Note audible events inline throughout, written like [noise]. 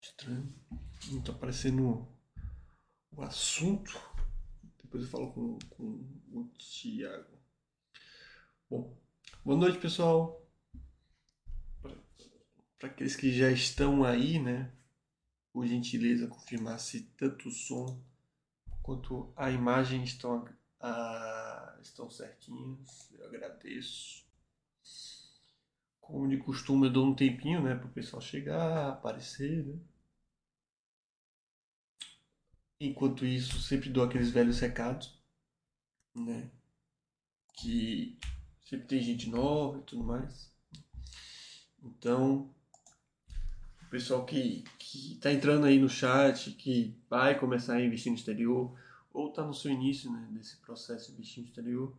Estranho. Não tá aparecendo o assunto. Depois eu falo com, com o Thiago. Bom, boa noite pessoal. Para aqueles que já estão aí, né? Por gentileza, confirmar se tanto o som quanto a imagem estão, a, estão certinhos. Eu agradeço. Como de costume, eu dou um tempinho, né, para o pessoal chegar, aparecer, né? Enquanto isso, sempre dou aqueles velhos recados, né? Que sempre tem gente nova e tudo mais. Então, pessoal que, que tá entrando aí no chat, que vai começar a investir no exterior, ou tá no seu início, né, desse processo de investir no exterior,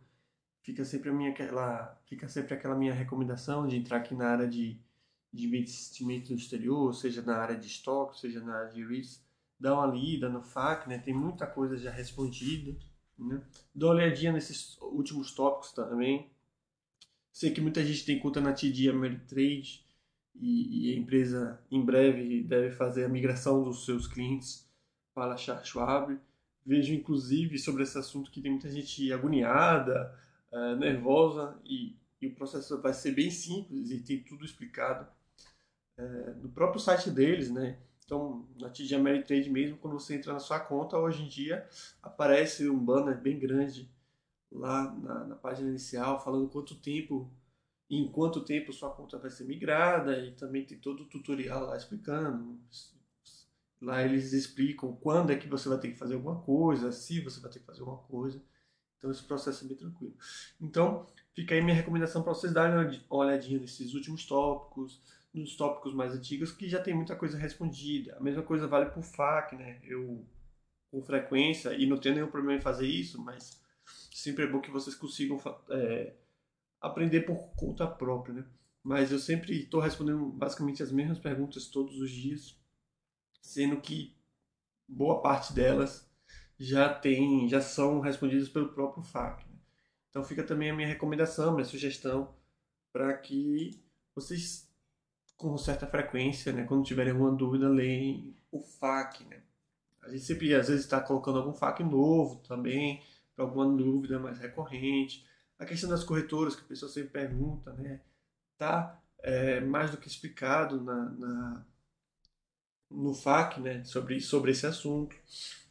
fica sempre a minha aquela, fica sempre aquela minha recomendação de entrar aqui na área de, de investimento no exterior, seja na área de estoque, seja na área de risk, dá uma lida no FAQ, né? Tem muita coisa já respondida, né? Dá uma olhadinha nesses últimos tópicos também. Sei que muita gente tem conta na TD Ameritrade e, e a empresa em breve deve fazer a migração dos seus clientes para a Schwab. Vejo inclusive sobre esse assunto que tem muita gente agoniada, uh, nervosa e, e, o processo vai ser bem simples e tem tudo explicado uh, no próprio site deles, né? Então, na TD Ameritrade mesmo, quando você entra na sua conta, hoje em dia aparece um banner bem grande lá na, na página inicial, falando quanto tempo, em quanto tempo sua conta vai ser migrada, e também tem todo o tutorial lá explicando. Lá eles explicam quando é que você vai ter que fazer alguma coisa, se você vai ter que fazer alguma coisa. Então esse processo é bem tranquilo. Então, fica aí minha recomendação para vocês darem uma olhadinha nesses últimos tópicos, nos tópicos mais antigos que já tem muita coisa respondida. A mesma coisa vale para o FAQ, né? Eu, com frequência, e não tenho nenhum problema em fazer isso, mas sempre é bom que vocês consigam é, aprender por conta própria, né? Mas eu sempre estou respondendo basicamente as mesmas perguntas todos os dias, sendo que boa parte delas já tem, já são respondidas pelo próprio FAQ. Né? Então fica também a minha recomendação, minha sugestão para que vocês com certa frequência, né? Quando tiverem alguma dúvida, leem o FAQ, né? A gente sempre, às vezes, está colocando algum FAQ novo também, para alguma dúvida mais recorrente. A questão das corretoras, que a pessoa sempre pergunta, né? Tá é, mais do que explicado na, na, no FAQ, né? Sobre, sobre esse assunto,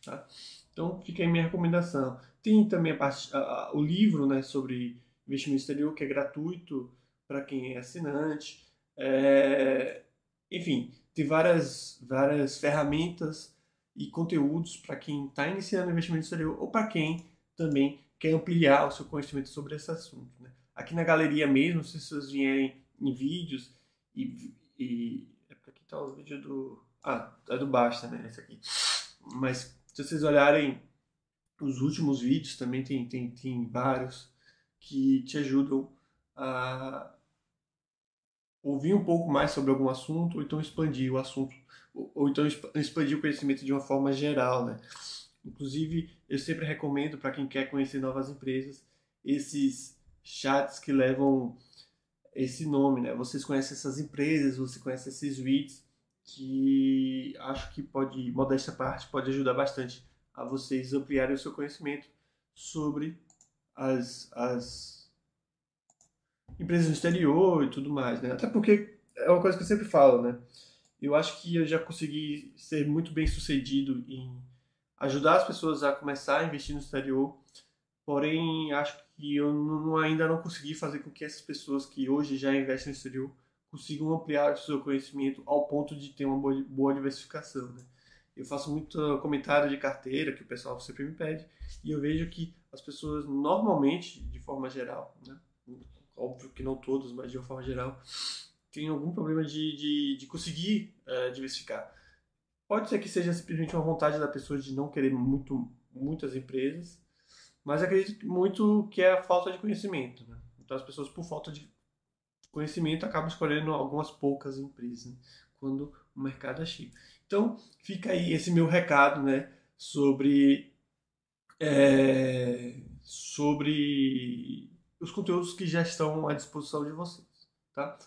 tá? Então, fica aí minha recomendação. Tem também a parte, a, a, o livro, né? Sobre investimento exterior, que é gratuito para quem é assinante. É, enfim, tem várias, várias ferramentas e conteúdos para quem está iniciando investimento exterior ou para quem também quer ampliar o seu conhecimento sobre esse assunto. Né? Aqui na galeria mesmo, se vocês vierem em vídeos e, e é aqui está o vídeo do ah é do Basta, né? Esse aqui. Mas se vocês olharem os últimos vídeos também tem tem, tem vários que te ajudam a ouvir um pouco mais sobre algum assunto, ou então expandir o assunto, ou, ou então expandir o conhecimento de uma forma geral, né? Inclusive, eu sempre recomendo para quem quer conhecer novas empresas esses chats que levam esse nome, né? Vocês conhecem essas empresas, você conhece esses REITs, que acho que pode, modéstia parte, pode ajudar bastante a vocês ampliarem o seu conhecimento sobre as, as empresas no exterior e tudo mais, né? Até porque é uma coisa que eu sempre falo, né? Eu acho que eu já consegui ser muito bem sucedido em ajudar as pessoas a começar a investir no exterior, porém acho que eu não, ainda não consegui fazer com que essas pessoas que hoje já investem no exterior consigam ampliar o seu conhecimento ao ponto de ter uma boa, boa diversificação, né? Eu faço muito comentário de carteira que o pessoal sempre me pede e eu vejo que as pessoas normalmente, de forma geral, né, óbvio que não todos, mas de uma forma geral, tem algum problema de, de, de conseguir é, diversificar. Pode ser que seja simplesmente uma vontade da pessoa de não querer muito, muitas empresas, mas acredito muito que é a falta de conhecimento. Né? Então as pessoas, por falta de conhecimento, acabam escolhendo algumas poucas empresas né? quando o mercado é cheio. Então fica aí esse meu recado né? sobre é, sobre os conteúdos que já estão à disposição de vocês, tá?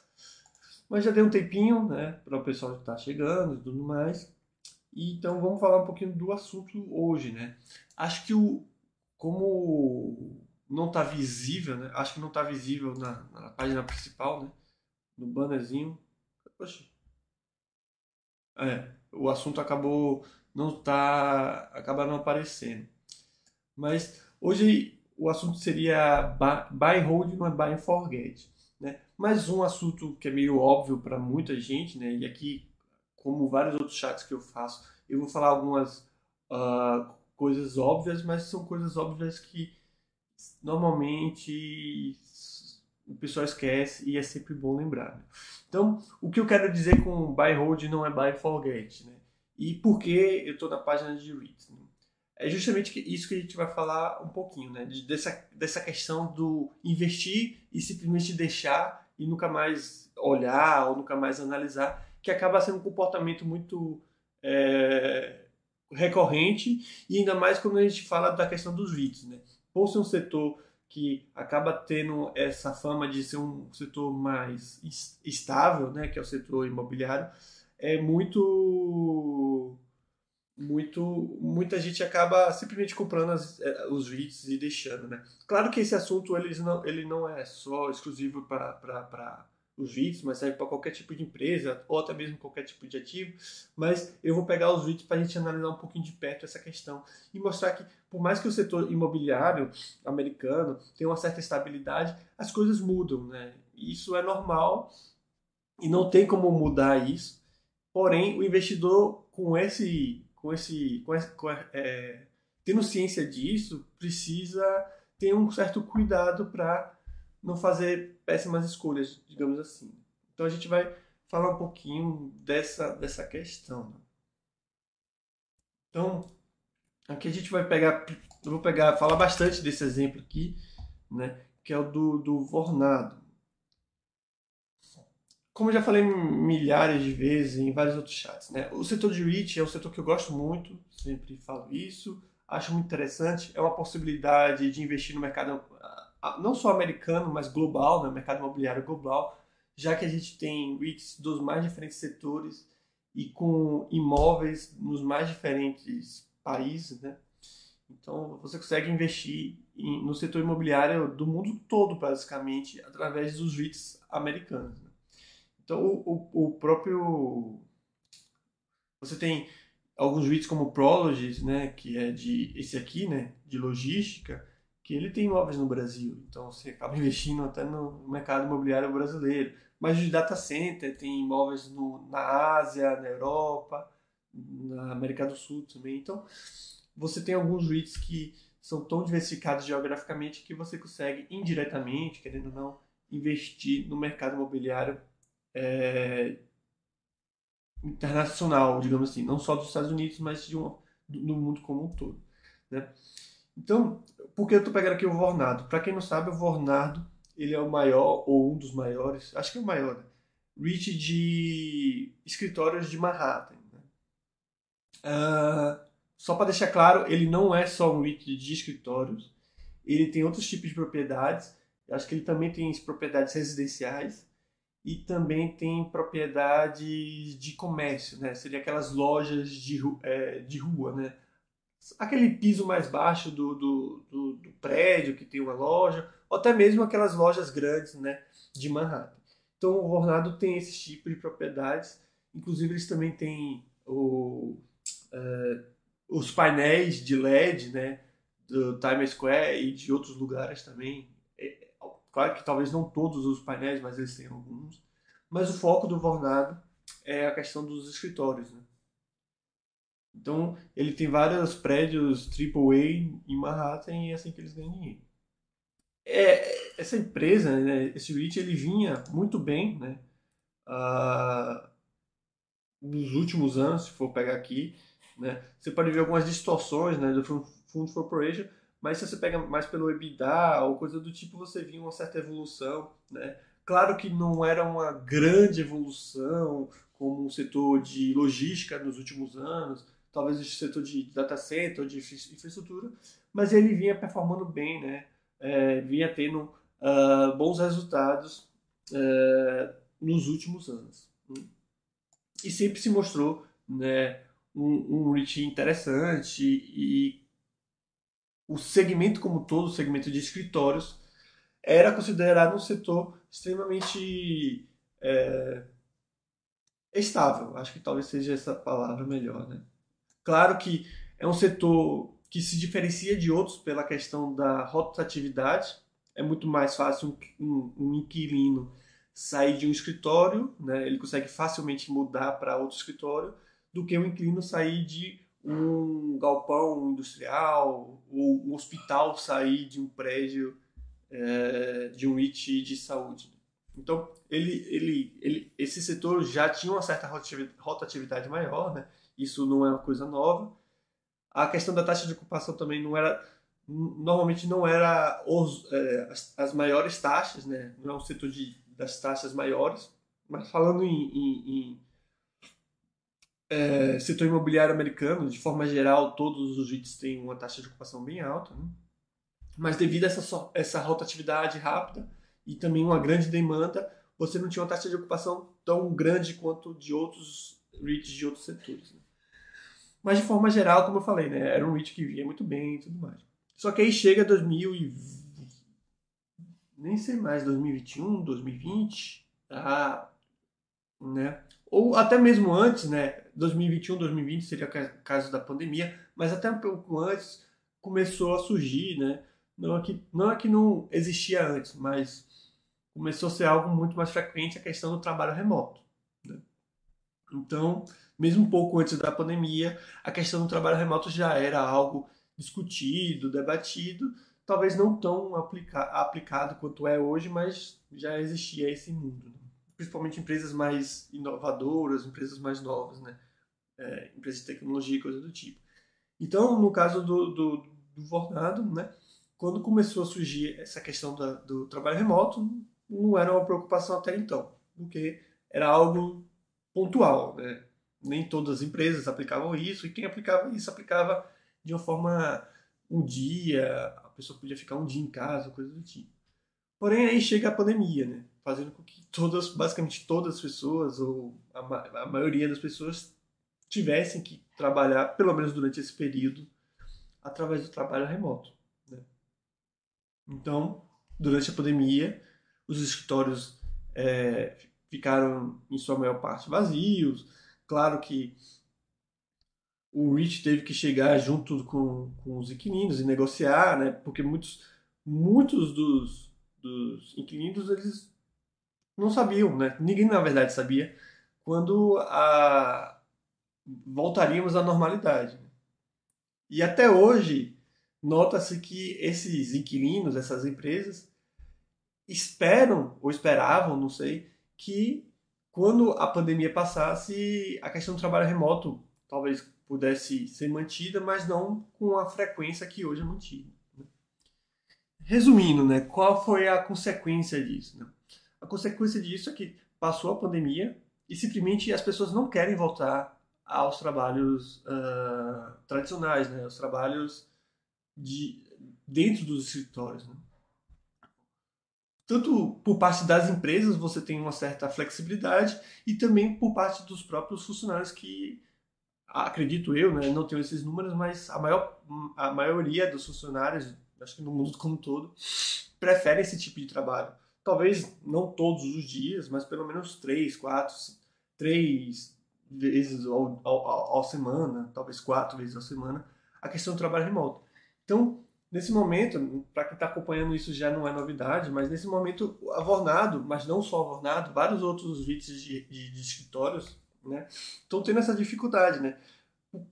Mas já deu um tempinho, né, para o pessoal que está chegando e tudo mais. Então vamos falar um pouquinho do assunto hoje, né? Acho que o como não está visível, né? Acho que não está visível na, na, página principal, né? No bannerzinho. Poxa. É, o assunto acabou não tá acabar não aparecendo. Mas hoje o assunto seria buy, hold, não é buy and forget. Né? Mais um assunto que é meio óbvio para muita gente, né? e aqui, como vários outros chats que eu faço, eu vou falar algumas uh, coisas óbvias, mas são coisas óbvias que normalmente o pessoal esquece e é sempre bom lembrar. Né? Então, o que eu quero dizer com buy hold não é buy forget, né? E por que eu estou na página de REITs? Né? É justamente isso que a gente vai falar um pouquinho, né? Dessa, dessa questão do investir e simplesmente deixar e nunca mais olhar ou nunca mais analisar, que acaba sendo um comportamento muito é, recorrente e ainda mais quando a gente fala da questão dos REITs, né? Por ser um setor que acaba tendo essa fama de ser um setor mais estável, né, que é o setor imobiliário, é muito muito muita gente acaba simplesmente comprando as, é, os REITs e deixando, né? Claro que esse assunto ele não, ele não é só exclusivo para os REITs, mas serve para qualquer tipo de empresa ou até mesmo qualquer tipo de ativo. Mas eu vou pegar os REITs para a gente analisar um pouquinho de perto essa questão e mostrar que, por mais que o setor imobiliário americano tenha uma certa estabilidade, as coisas mudam, né? Isso é normal e não tem como mudar isso. Porém, o investidor com esse, com esse, com esse com, é, tendo ciência disso, precisa ter um certo cuidado para não fazer péssimas escolhas, digamos assim. Então a gente vai falar um pouquinho dessa, dessa questão. Né? Então, aqui a gente vai pegar, eu vou pegar, falar bastante desse exemplo aqui, né, que é o do, do Vornado. Como eu já falei milhares de vezes em vários outros chats, né, o setor de REIT é um setor que eu gosto muito, sempre falo isso, acho muito interessante, é uma possibilidade de investir no mercado não só americano, mas global, né, mercado imobiliário global, já que a gente tem REITs dos mais diferentes setores e com imóveis nos mais diferentes países, né? Então você consegue investir em, no setor imobiliário do mundo todo, basicamente, através dos REITs americanos. Né? Então o, o, o, próprio você tem alguns REITs como Prologis, né, que é de esse aqui, né, de logística, que ele tem imóveis no Brasil, então você acaba [laughs] investindo até no mercado imobiliário brasileiro. Mas de data center tem imóveis no, na Ásia, na Europa, na América do Sul também. Então você tem alguns REITs que são tão diversificados geograficamente que você consegue indiretamente, querendo ou não, investir no mercado imobiliário é, internacional, digamos assim, não só dos Estados Unidos, mas de um, no mundo como um todo. Né? Então, por que eu estou pegando aqui o Vornado? Para quem não sabe, o Vornado ele é o maior, ou um dos maiores, acho que é o maior, né? REIT de escritórios de Manhattan. Né? Uh, só para deixar claro, ele não é só um REIT de escritórios, ele tem outros tipos de propriedades, acho que ele também tem propriedades residenciais e também tem propriedades de comércio, né? Seria aquelas lojas de, é, de rua, né? Aquele piso mais baixo do, do, do, do, prédio que tem uma loja, ou até mesmo aquelas lojas grandes né, de Manhattan. Então o Vornado tem esse tipo de propriedades, inclusive eles também têm o, uh, os painéis de LED né, do Times Square e de outros lugares também. É, claro que talvez não todos os painéis, mas eles têm alguns. Mas o foco do Vornado é a questão dos escritórios. Né? Então, ele tem vários prédios AAA em Manhattan e é assim que eles ganham dinheiro. É, essa empresa, né, esse REIT, ele vinha muito bem, né? Uh, nos últimos anos, se for pegar aqui, né? Você pode ver algumas distorções, né, do Fund Corporation, mas se você pega mais pelo EBITDA ou coisa do tipo, você vê uma certa evolução, né? Claro que não era uma grande evolução como o setor de logística nos últimos anos, talvez o setor de data center de infraestrutura, mas ele vinha performando bem, né? É, vinha tendo uh, bons resultados uh, nos últimos anos. E sempre se mostrou né, um, um reach interessante e o segmento como todo, o segmento de escritórios, era considerado um setor extremamente é, estável. Acho que talvez seja essa palavra melhor. Né? Claro que é um setor que se diferencia de outros pela questão da rotatividade. É muito mais fácil um, um, inquilino sair de um escritório, né? ele consegue facilmente mudar para outro escritório, do que um inquilino sair de um galpão industrial ou um hospital sair de um prédio é, de um IT de saúde. Então, ele, ele, ele, esse setor já tinha uma certa rotatividade maior, né? Isso não é uma coisa nova. A questão da taxa de ocupação também não era, normalmente não era os, é, as, as, maiores taxas, né? não é um setor de, das taxas maiores, mas falando em, em, em é, setor imobiliário americano, de forma geral, todos os REITs têm uma taxa de ocupação bem alta, né? mas devido a essa, essa rotatividade rápida e também uma grande demanda, você não tinha uma taxa de ocupação tão grande quanto de outros REITs de outros setores. Né? Mas de forma geral, como eu falei, né, era um REIT que via muito bem e tudo mais. Só que aí chega 2000 e nem sei mais, 2021, 2020, ah, né? Ou até mesmo antes, né? 2021, 2020 seria caso da pandemia, mas até um pouco antes começou a surgir, né? Não é que não, é que não existia antes, mas começou a ser algo muito mais frequente a questão do trabalho remoto. Então, mesmo um pouco antes da pandemia, a questão do trabalho remoto já era algo discutido, debatido, talvez não tão aplica aplicado quanto é hoje, mas já existia esse mundo. Né? Principalmente empresas mais inovadoras, empresas mais novas, né? É, empresas de tecnologia e coisa do tipo. Então, no caso do, do, do Vornado, né? quando começou a surgir essa questão da, do trabalho remoto, não era uma preocupação até então, porque era algo pontual. Né? Nem todas as empresas aplicavam isso, e quem aplicava isso aplicava de uma forma um dia, a pessoa podia ficar um dia em casa, coisa do tipo. Porém, aí chega a pandemia, né? fazendo com que todas, basicamente todas as pessoas, ou a, ma a maioria das pessoas, tivessem que trabalhar, pelo menos durante esse período, através do trabalho remoto. Né? Então, durante a pandemia, os escritórios é, ficaram, em sua maior parte, vazios. Claro que o Rich teve que chegar junto com, com os inquilinos e negociar, né? porque muitos, muitos dos, dos inquilinos eles não sabiam, né? ninguém na verdade sabia, quando a, voltaríamos à normalidade. E até hoje, nota-se que esses inquilinos, essas empresas, esperam, ou esperavam, não sei, que quando a pandemia passasse, a questão do trabalho remoto talvez pudesse ser mantida, mas não com a frequência que hoje é mantida. Né? Resumindo, né, qual foi a consequência disso? Né? A consequência disso é que passou a pandemia e simplesmente as pessoas não querem voltar aos trabalhos uh, tradicionais, né? Os trabalhos de dentro dos escritórios. Né? Tanto por parte das empresas você tem uma certa flexibilidade e também por parte dos próprios funcionários que acredito eu, né, não tenho esses números, mas a maior a maioria dos funcionários, acho que no mundo como um todo, preferem esse tipo de trabalho. Talvez não todos os dias, mas pelo menos três, quatro, três, vezes ao, ao, ao, semana, talvez quatro vezes ao semana, a questão do trabalho remoto. Então, nesse momento, para quem está acompanhando isso já não é novidade, mas nesse momento, a Vornado, mas não só a Vornado, vários outros VITs de, de, de escritórios né, estão tendo essa dificuldade. Né?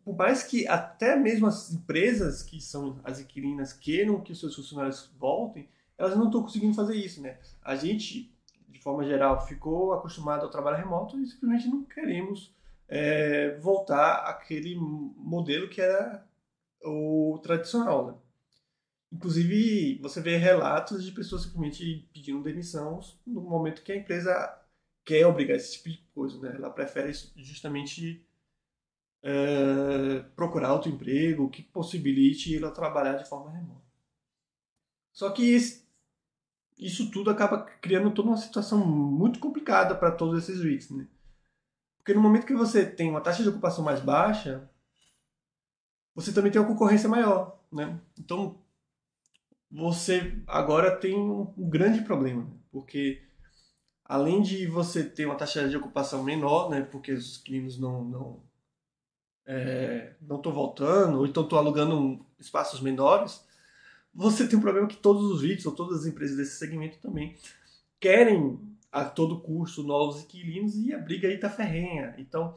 Por mais que até mesmo as empresas que são as inquilinas queiram que os seus funcionários voltem, elas não estão conseguindo fazer isso. Né? A gente, de forma geral, ficou acostumado ao trabalho remoto e simplesmente não queremos é, voltar àquele modelo que era o tradicional. Né? Inclusive, você vê relatos de pessoas simplesmente pedindo demissão no momento que a empresa quer obrigar esse tipo de coisa. Né? Ela prefere justamente é, procurar outro emprego que possibilite ele trabalhar de forma remota. Só que isso tudo acaba criando toda uma situação muito complicada para todos esses REITs, né? Porque no momento que você tem uma taxa de ocupação mais baixa, você também tem uma concorrência maior, né? Então, você agora tem um, grande problema, né? porque além de você ter uma taxa de ocupação menor, né, porque os clientes não não é, não estão voltando ou então estão alugando espaços menores, você tem um problema que todos os vídeos ou todas as empresas desse segmento também querem a todo custo novos inquilinos e a briga aí tá ferrenha. Então,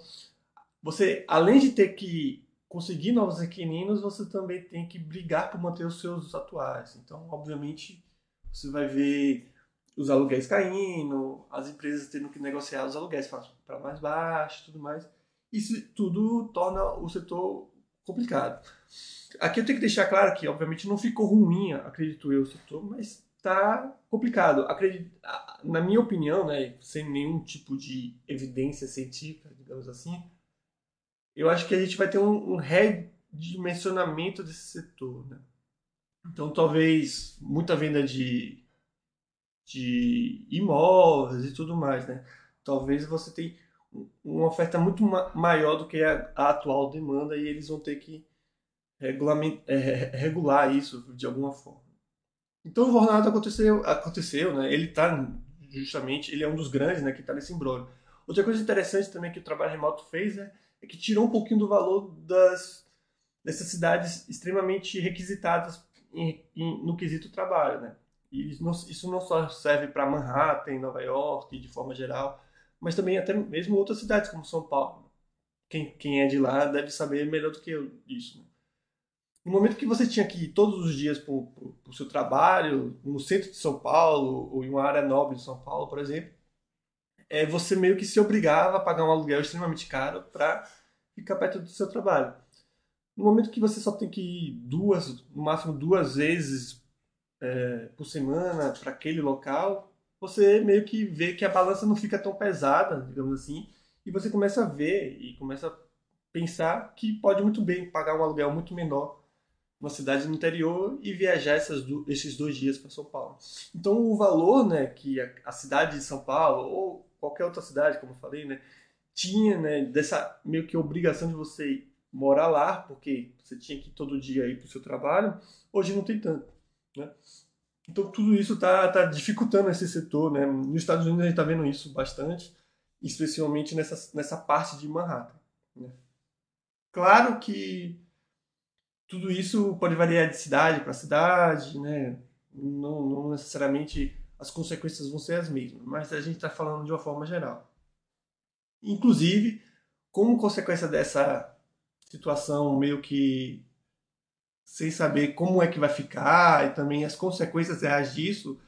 você além de ter que conseguir novos inquilinos, você também tem que brigar por manter os seus atuais. Então, obviamente, você vai ver os aluguéis caindo, as empresas tendo que negociar os aluguéis para mais baixo, tudo mais. Isso tudo torna o setor complicado. Aqui eu tenho que deixar claro que, obviamente, não ficou ruim, acredito eu, o setor, mas está complicado. Acredito, na minha opinião, né, sem nenhum tipo de evidência científica, digamos assim, eu acho que a gente vai ter um, um redimensionamento desse setor. Né? Então, talvez muita venda de, de imóveis e tudo mais. Né? Talvez você tenha uma oferta muito ma maior do que a, a, atual demanda e eles vão ter que é, regular isso de alguma forma. Então o Vornado aconteceu, aconteceu, né? Ele está justamente, ele é um dos grandes, né, que está nesse embrólio. Outra coisa interessante também que o trabalho remoto fez é é que tirou um pouquinho do valor das dessas cidades extremamente requisitadas em, em, no quesito trabalho, né? E não, isso não só serve para Manhattan, Nova York, de forma geral, mas também até mesmo outras cidades como São Paulo. Quem, quem é de lá deve saber melhor do que eu disso. Né? No momento que você tinha que ir todos os dias para o seu trabalho, no centro de São Paulo, ou em uma área nobre de São Paulo, por exemplo, é, você meio que se obrigava a pagar um aluguel extremamente caro para ficar perto do seu trabalho. No momento que você só tem que ir duas, no máximo duas vezes é, por semana para aquele local, você meio que vê que a balança não fica tão pesada, digamos assim, e você começa a ver e começa a pensar que pode muito bem pagar um aluguel muito menor numa cidade no interior e viajar essas, esses dois dias para São Paulo. Então o valor né, que a, a cidade de São Paulo ou qualquer outra cidade, como eu falei, né, tinha, né, dessa meio que obrigação de você morar lá, porque você tinha que ir todo dia ir para o seu trabalho, hoje não tem tanto, né? Então tudo isso está tá dificultando esse setor, né? Nos Estados Unidos a gente está vendo isso bastante, especialmente nessa, nessa parte de Manhattan. Né? Claro que tudo isso pode variar de cidade para cidade, né? Não, não necessariamente as consequências vão ser as mesmas, mas a gente está falando de uma forma geral. Inclusive, como consequência dessa situação meio que sem saber como é que vai ficar e também as consequências reais disso,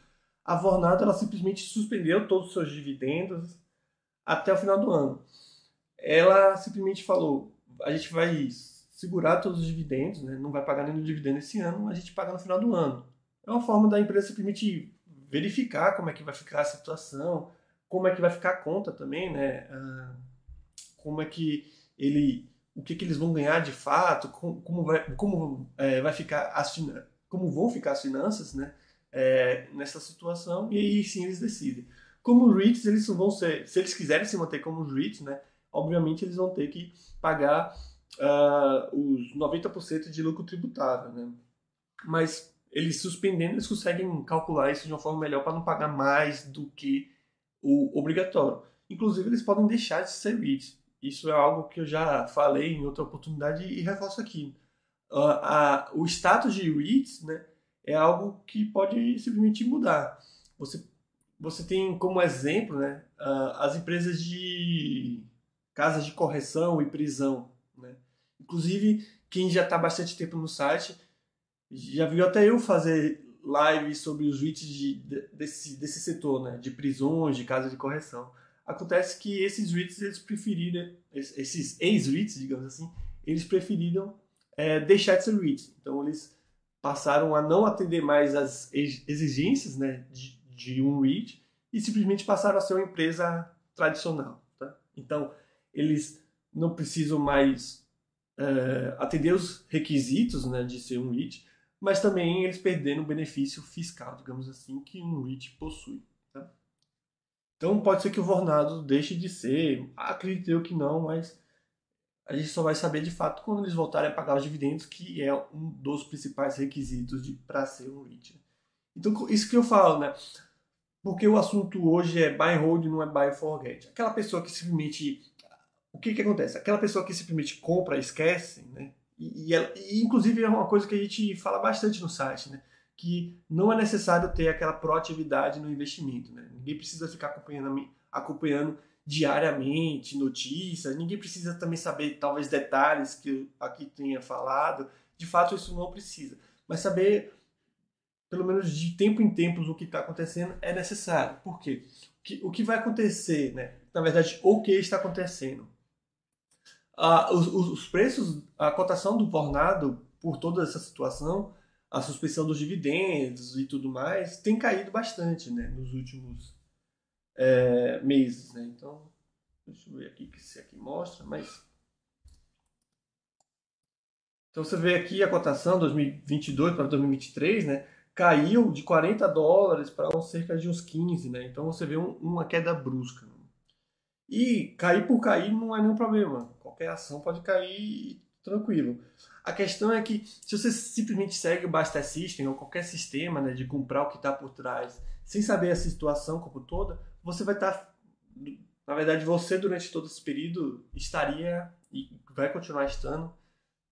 a Vornado ela simplesmente suspendeu todos os seus dividendos até o final do ano. Ela simplesmente falou: a gente vai segurar todos os dividendos, né? não vai pagar nenhum dividendo esse ano, a gente paga no final do ano. É uma forma da empresa simplesmente verificar como é que vai ficar a situação, como é que vai ficar a conta também, né? Ah, como é que ele, o que, que eles vão ganhar de fato, como, vai, como é, vai ficar as como vão ficar as finanças, né? É, nessa situação e aí sim eles decidem. Como REITs, eles vão ser, se eles quiserem se manter como REITs, né? Obviamente eles vão ter que pagar uh, os 90% de lucro tributável, né? Mas eles suspendendo, eles conseguem calcular isso de uma forma melhor para não pagar mais do que o obrigatório. Inclusive, eles podem deixar de ser REITs. Isso é algo que eu já falei em outra oportunidade e reforço aqui. Uh, a, o status de REITs né, é algo que pode simplesmente mudar. Você, você tem como exemplo né, uh, as empresas de casas de correção e prisão. Né? Inclusive, quem já está bastante tempo no site já viu até eu fazer lives sobre os REITs de, desse, desse setor, né? De prisões, de casas de correção. Acontece que esses REITs, eles preferiram, esses ex-REITs, digamos assim, eles preferiram é, deixar de ser REITs. Então, eles passaram a não atender mais as exigências né, de, de um REIT e simplesmente passaram a ser uma empresa tradicional. Tá? Então, eles não precisam mais é, atender os requisitos né, de ser um REIT, mas também eles perdendo o benefício fiscal, digamos assim, que um REIT possui. Tá? Então pode ser que o Vornado deixe de ser, acredito eu que não, mas a gente só vai saber de fato quando eles voltarem a pagar os dividendos, que é um dos principais requisitos para ser um REIT. Então, isso que eu falo, né? Porque o assunto hoje é buy hold, não é buy forget. Aquela pessoa que simplesmente. O que, que acontece? Aquela pessoa que simplesmente compra, esquece, né? E, e, ela, e, inclusive é uma coisa que a gente fala bastante no site, né? Que não é necessário ter aquela proatividade no investimento, né? Ninguém precisa ficar acompanhando, acompanhando diariamente notícias, ninguém precisa também saber talvez detalhes que eu aqui tenha falado. De fato, isso não precisa. Mas saber pelo menos de tempo em tempos, o que está acontecendo é necessário. Por quê? O que vai acontecer, né? Na verdade, o que está acontecendo? Ah, os, os, preços, a cotação do Vornado, por toda essa situação, a suspensão dos dividendos e tudo mais, tem caído bastante né, nos últimos é, meses. Né? Então, deixa eu ver aqui se aqui mostra, mas. Então você vê aqui a cotação 2022 para 2023, né? caiu de 40 dólares para cerca de uns 15, né? Então você vê um, uma queda brusca. E cair por cair não é nenhum problema. Qualquer ação pode cair tranquilo. A questão é que se você simplesmente segue o Basta System ou qualquer sistema né, de comprar o que está por trás, sem saber a situação como toda, você vai estar. Tá, na verdade, você durante todo esse período estaria e vai continuar estando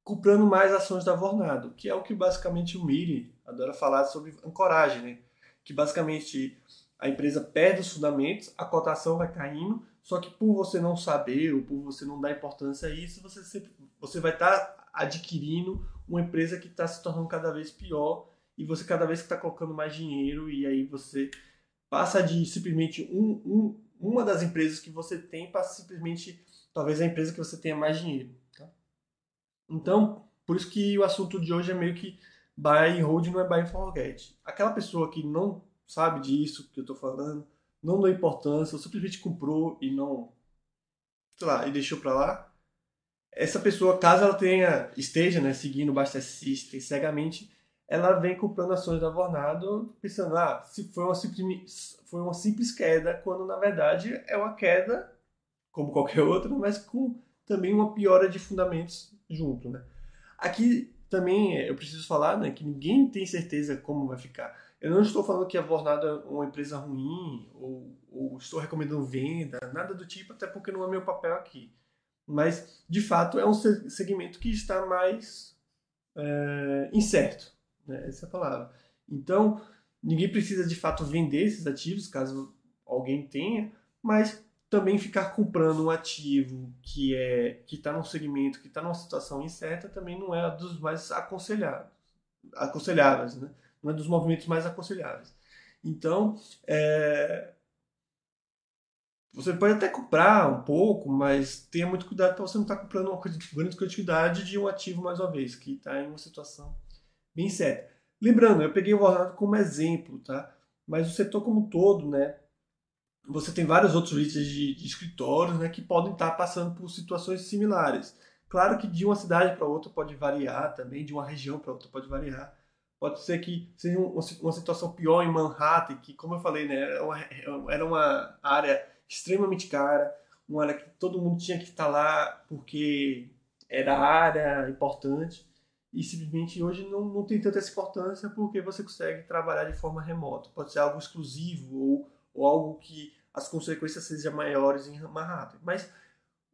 comprando mais ações da Vornado, que é o que basicamente o Miri adora falar sobre ancoragem, né? Que basicamente a empresa perde os fundamentos, a cotação vai caindo, só que por você não saber ou por você não dar importância a isso, você, sempre, você vai estar tá adquirindo uma empresa que está se tornando cada vez pior e você cada vez está colocando mais dinheiro e aí você passa de simplesmente um, um, uma das empresas que você tem para simplesmente talvez a empresa que você tenha mais dinheiro. Tá? Então, por isso que o assunto de hoje é meio que buy and hold não é buy and forget. Aquela pessoa que não sabe disso que eu estou falando, não deu importância, ou simplesmente comprou e não, sei lá, e deixou para lá. Essa pessoa, caso ela tenha esteja, né, seguindo o Basta System cegamente, ela vem comprando ações da Vornado, pensando, ah, se foi uma simples, foi uma simples queda, quando na verdade é uma queda como qualquer outra, mas com também uma piora de fundamentos junto, né? Aqui também eu preciso falar né, que ninguém tem certeza como vai ficar. Eu não estou falando que a Vornado é uma empresa ruim ou, ou, estou recomendando venda, nada do tipo, até porque não é meu papel aqui. Mas, de fato, é um segmento que está mais é, incerto. Né? Essa é a palavra. Então, ninguém precisa de fato vender esses ativos, caso alguém tenha, mas também ficar comprando um ativo que é que está num segmento que está numa situação incerta também não é dos mais aconselhados, aconselháveis, né? É dos movimentos mais aconselháveis. Então, é, você pode até comprar um pouco, mas tenha muito cuidado para você não estar tá comprando uma grande quantidade de um ativo mais uma vez, que está em uma situação bem certa. Lembrando, eu peguei o Vornado como exemplo, tá? Mas o setor como um todo, né? você tem vários outros listas de, de, escritórios né, que podem estar passando por situações similares. Claro que de uma cidade para outra pode variar também, de uma região para outra pode variar. Pode ser que seja uma, situação pior em Manhattan, que, como eu falei, né, era, uma, era uma área extremamente cara, uma área que todo mundo tinha que estar lá porque era área importante. E simplesmente hoje não, não tem tanta essa importância porque você consegue trabalhar de forma remota. Pode ser algo exclusivo ou ou algo que as consequências sejam maiores em Manhattan. Mas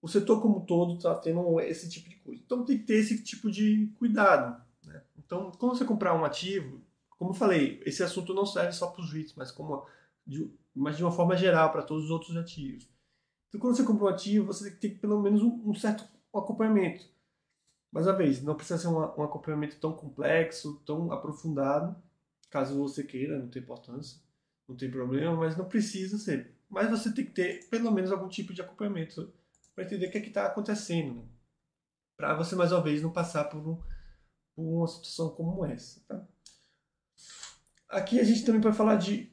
o setor como um todo está tendo esse tipo de coisa. Então tem que ter esse tipo de cuidado. Então, quando você comprar um ativo, como eu falei, esse assunto não serve só para os REITs, mas, como, de, mas de uma forma geral para todos os outros ativos. Então, quando você compra um ativo, você tem que ter pelo menos um, um certo acompanhamento. Mais uma vez, não precisa ser um, um acompanhamento tão complexo, tão aprofundado, caso você queira, não tem importância não tem problema, mas não precisa ser. Mas você tem que ter pelo menos algum tipo de acompanhamento para entender o que é está acontecendo. Né? Para você, mais uma vez, não passar por, um, por uma situação como essa. Tá? Aqui a gente também vai falar de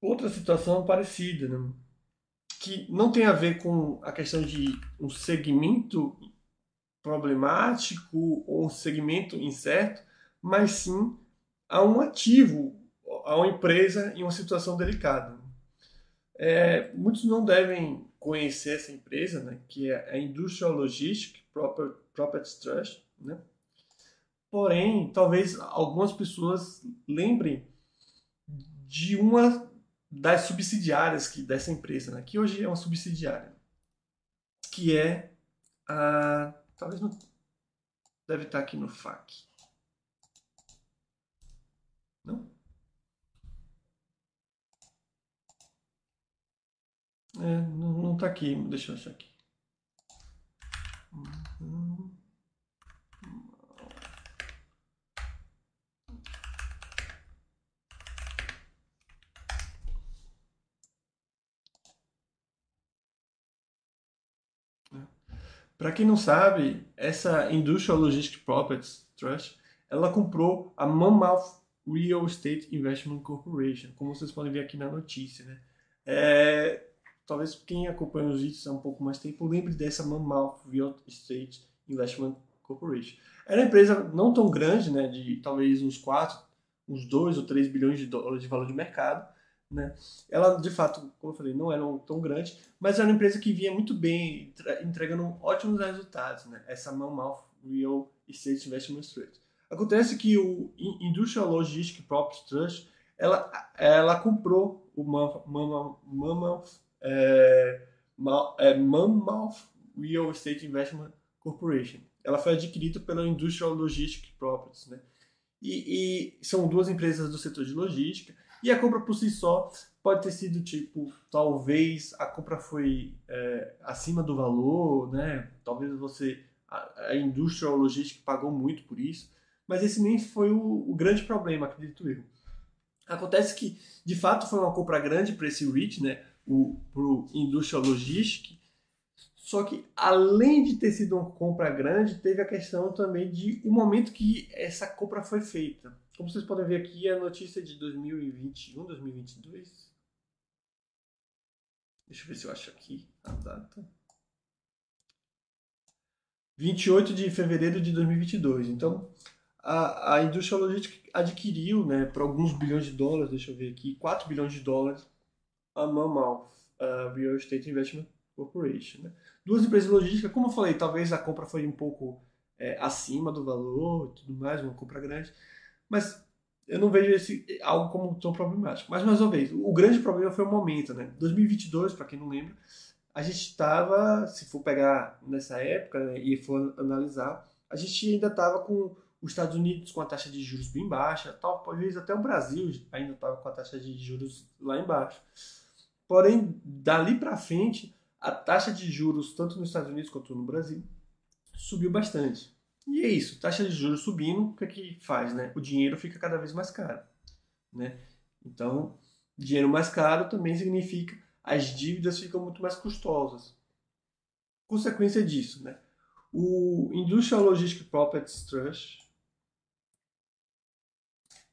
outra situação parecida, né? que não tem a ver com a questão de um segmento problemático ou um segmento incerto, mas sim a um ativo, a uma empresa em uma situação delicada. É, muitos não devem conhecer essa empresa, né, que é a Industrial Logistics Property Trust, né? Porém, talvez algumas pessoas lembrem de uma das subsidiárias que, dessa empresa, né? que hoje é uma subsidiária, que é a. Talvez não. Deve estar aqui no FAQ. Não? É, não está aqui, deixa eu achar aqui. Uhum. Para quem não sabe, essa Industrial Logistics Properties Trust, ela comprou a Monmouth Real Estate Investment Corporation, como vocês podem ver aqui na notícia, né? É, talvez quem acompanha os vídeos há um pouco mais tempo lembre dessa Monmouth Real Estate Investment Corporation. Era uma empresa não tão grande, né, de talvez uns 4, uns 2 ou 3 bilhões de dólares de valor de mercado, né? Ela, de fato, como eu falei, não era tão grande, mas era uma empresa que vinha muito bem, entregando ótimos resultados. Né? Essa Monmouth Real Estate Investment Trust. Acontece que o Industrial Logistics Property Trust ela, ela comprou o é, é, Monmouth Real Estate Investment Corporation. Ela foi adquirida pela Industrial Logistics Properties. Né? E, e são duas empresas do setor de logística e a compra por si só pode ter sido tipo, talvez a compra foi é, acima do valor, né? Talvez você a, a indústria ou logística pagou muito por isso, mas esse nem foi o, o grande problema, acredito eu. Acontece que, de fato, foi uma compra grande para esse REIT, né? O pro Industrial Logistics. Só que, além de ter sido uma compra grande, teve a questão também de o momento que essa compra foi feita. Como vocês podem ver aqui, a notícia de 2021, 2022. Deixa eu ver se eu acho aqui a data. 28 de fevereiro de 2022. Então, a, a indústria logística adquiriu, né, por alguns bilhões de dólares, deixa eu ver aqui, 4 bilhões de dólares, a Mammoth a Real Estate Investment Corporation. Né? Duas empresas logísticas, como eu falei, talvez a compra foi um pouco é, acima do valor e tudo mais, uma compra grande, mas eu não vejo esse algo como tão problemático. Mas, mais uma vez, o grande problema foi o momento, né? 2022, para quem não lembra, a gente estava, se for pegar nessa época né, e for analisar, a gente ainda estava com os Estados Unidos com a taxa de juros bem baixa, talvez até o Brasil ainda estava com a taxa de juros lá embaixo. Porém, dali para frente, a taxa de juros, tanto nos Estados Unidos quanto no Brasil, subiu bastante. E é isso, taxa de juros subindo, o que, é que faz? Né? O dinheiro fica cada vez mais caro. Né? Então, dinheiro mais caro também significa as dívidas ficam muito mais custosas. Consequência disso, né? o Industrial Logistics Properties Trust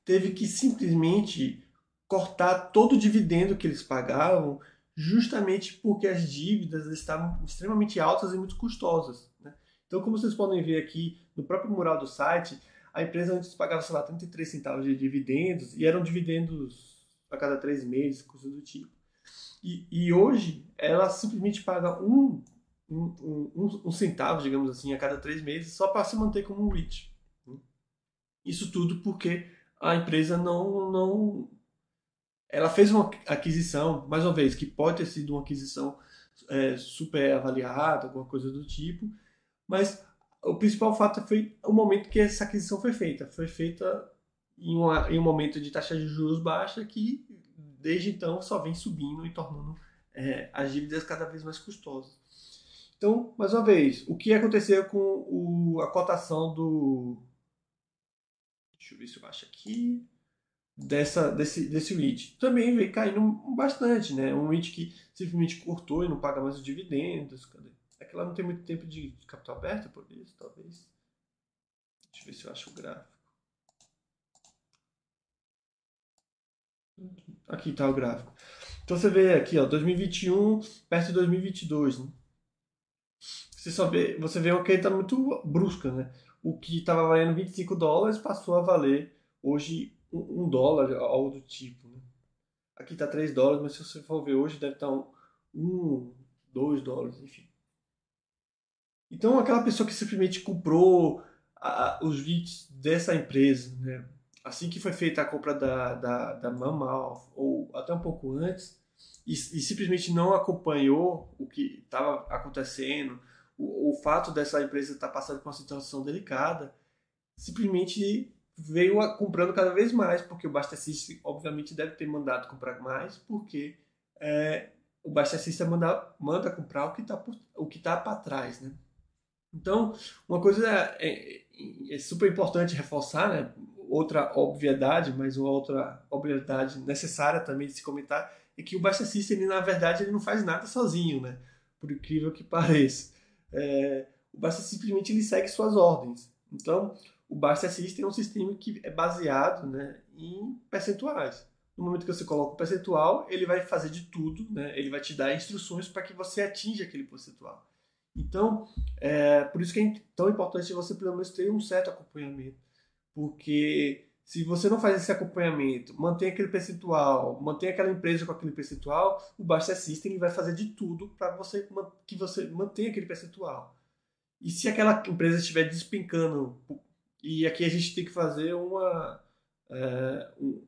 teve que simplesmente cortar todo o dividendo que eles pagavam, justamente porque as dívidas estavam extremamente altas e muito custosas. Né? Então, como vocês podem ver aqui no próprio mural do site, a empresa antes pagava, sei lá, 33 centavos de dividendos e eram dividendos a cada três meses, coisa do tipo. E, e hoje ela simplesmente paga um, um, um, um, centavo, digamos assim, a cada três meses só para se manter como um REIT. Isso tudo porque a empresa não, não. Ela fez uma aquisição, mais uma vez, que pode ter sido uma aquisição é, super avaliada, alguma coisa do tipo, mas o principal fato foi o momento que essa aquisição foi feita. Foi feita em, uma, em um momento de taxa de juros baixa que, desde então, só vem subindo e tornando é, as dívidas cada vez mais custosas. Então, mais uma vez, o que aconteceu com o, a cotação do. Deixa eu ver se eu acho aqui. Dessa, desse, desse REIT. Também veio caindo bastante, né? Um REIT que simplesmente cortou e não paga mais os dividendos. Cadê? É que ela não tem muito tempo de capital aberto, por isso, talvez. Deixa eu ver se eu acho o gráfico. Aqui está o gráfico. Então você vê aqui, ó, 2021 perto de 2022. Né? você só vê, você vê uma queda muito brusca, né? O que estava valendo 25 dólares passou a valer hoje um, um dólar, algo do tipo. Né? Aqui está 3 dólares, mas se você for ver hoje deve estar tá um, 2 dólares, enfim. Então aquela pessoa que simplesmente comprou a, os VITs dessa empresa, né? assim que foi feita a compra da, da, da Mammal, ou até um pouco antes, e, e simplesmente não acompanhou o que estava acontecendo, o, o, fato dessa empresa estar tá passando por uma situação delicada, simplesmente veio a, comprando cada vez mais, porque o Basta System obviamente deve ter mandado comprar mais, porque é, o Basta System manda, manda comprar o que está tá para trás, né? Então, uma coisa é, é, é super importante reforçar, né? outra obviedade, mas uma outra obviedade necessária também de se comentar, é que o Basta System, ele, na verdade, ele não faz nada sozinho, né? Por incrível que [laughs] pareça. É, o Basta simplesmente ele segue suas ordens. Então, o Basta System é um sistema que é baseado né, em percentuais. No momento que você coloca o percentual, ele vai fazer de tudo, né? ele vai te dar instruções para que você atinja aquele percentual. Então, é, por isso que é tão importante você pelo menos ter um certo acompanhamento. Porque se você não faz esse acompanhamento, mantém aquele percentual, mantém aquela empresa com aquele percentual, o Baixa System vai fazer de tudo para você que você mantenha aquele percentual. E se aquela empresa estiver despencando, e aqui a gente tem que fazer uma é, um,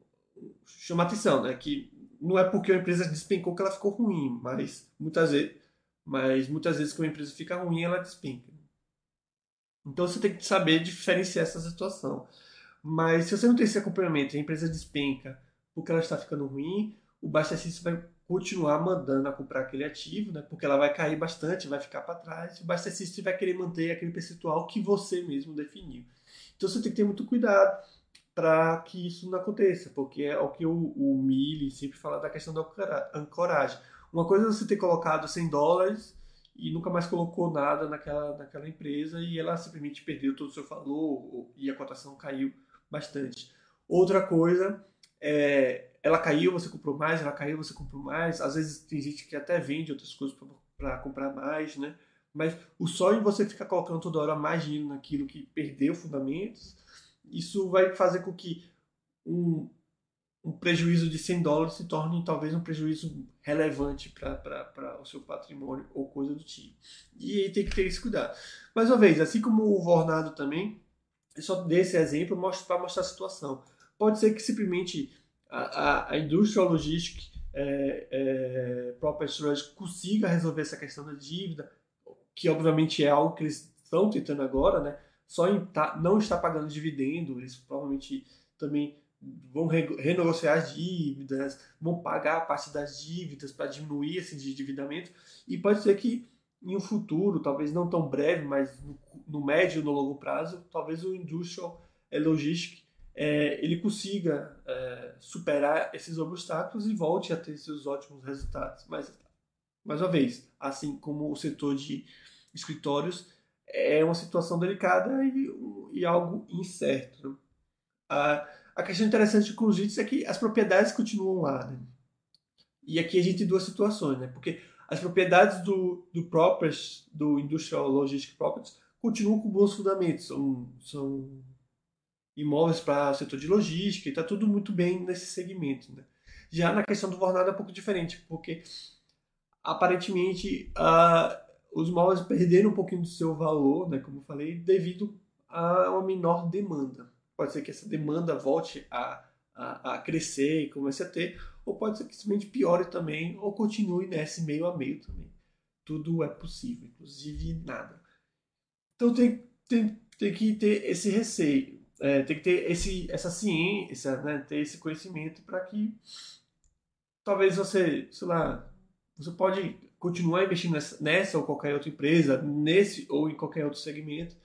chama atenção, né? Que não é porque a empresa despencou que ela ficou ruim, mas muitas vezes, mas muitas vezes que uma empresa fica ruim, ela despenca. Então você tem que saber diferenciar essa situação. Mas se você não tem esse acompanhamento, a empresa despenca porque ela está ficando ruim, o System vai continuar mandando a comprar aquele ativo, né? Porque ela vai cair bastante, vai ficar para trás. O System vai querer manter aquele percentual que você mesmo definiu. Então você tem que ter muito cuidado para que isso não aconteça, porque é o que o, o Mili sempre fala da questão da ancoragem. Uma coisa é você ter colocado 100 dólares e nunca mais colocou nada naquela, naquela empresa e ela simplesmente perdeu todo o seu valor e a cotação caiu bastante. Outra coisa é, ela caiu, você comprou mais, ela caiu, você comprou mais. Às vezes tem gente que até vende outras coisas para comprar mais, né? Mas o só em você ficar colocando toda hora mais dinheiro naquilo que perdeu fundamentos, isso vai fazer com que um, um prejuízo de 100 dólares se torne talvez um prejuízo relevante para o seu patrimônio ou coisa do tipo. E aí tem que ter esse cuidado. Mais uma vez, assim como o Vornado também, eu só dei esse exemplo para mostrar a situação. Pode ser que simplesmente a, a, a indústria logística é, é, Proper Storage consiga resolver essa questão da dívida, que obviamente é algo que eles estão tentando agora, né? Só em tá, não está pagando dividendo, eles provavelmente também vão renegociar as dívidas, vão pagar a parte das dívidas para diminuir esse endividamento e pode ser que em um futuro, talvez não tão breve, mas no, no médio e no longo prazo, talvez o Industrial Logistics é, ele consiga é, superar esses obstáculos e volte a ter esses ótimos resultados. Mas, mais uma vez, assim como o setor de escritórios, é uma situação delicada e, e algo incerto. Né? A, a questão interessante os JITs é que as propriedades continuam lá. Né? E aqui a gente tem duas situações, né? porque as propriedades do, do Properties, do Industrial Logistics Properties, continuam com bons fundamentos, são, são imóveis para o setor de logística, e está tudo muito bem nesse segmento. Né? Já na questão do Vornado é um pouco diferente, porque aparentemente uh, os imóveis perderam um pouquinho do seu valor, né, como eu falei, devido a uma menor demanda. Pode ser que essa demanda volte a, a, a crescer e comece a ter, ou pode ser que simplesmente piore também, ou continue nesse meio a meio também. Tudo é possível, inclusive nada. Então tem, tem, tem que ter esse receio é, tem que ter esse, essa ciência, né, ter esse conhecimento para que talvez você, sei lá, você pode continuar investindo nessa, nessa, ou qualquer outra empresa, nesse ou em qualquer outro segmento,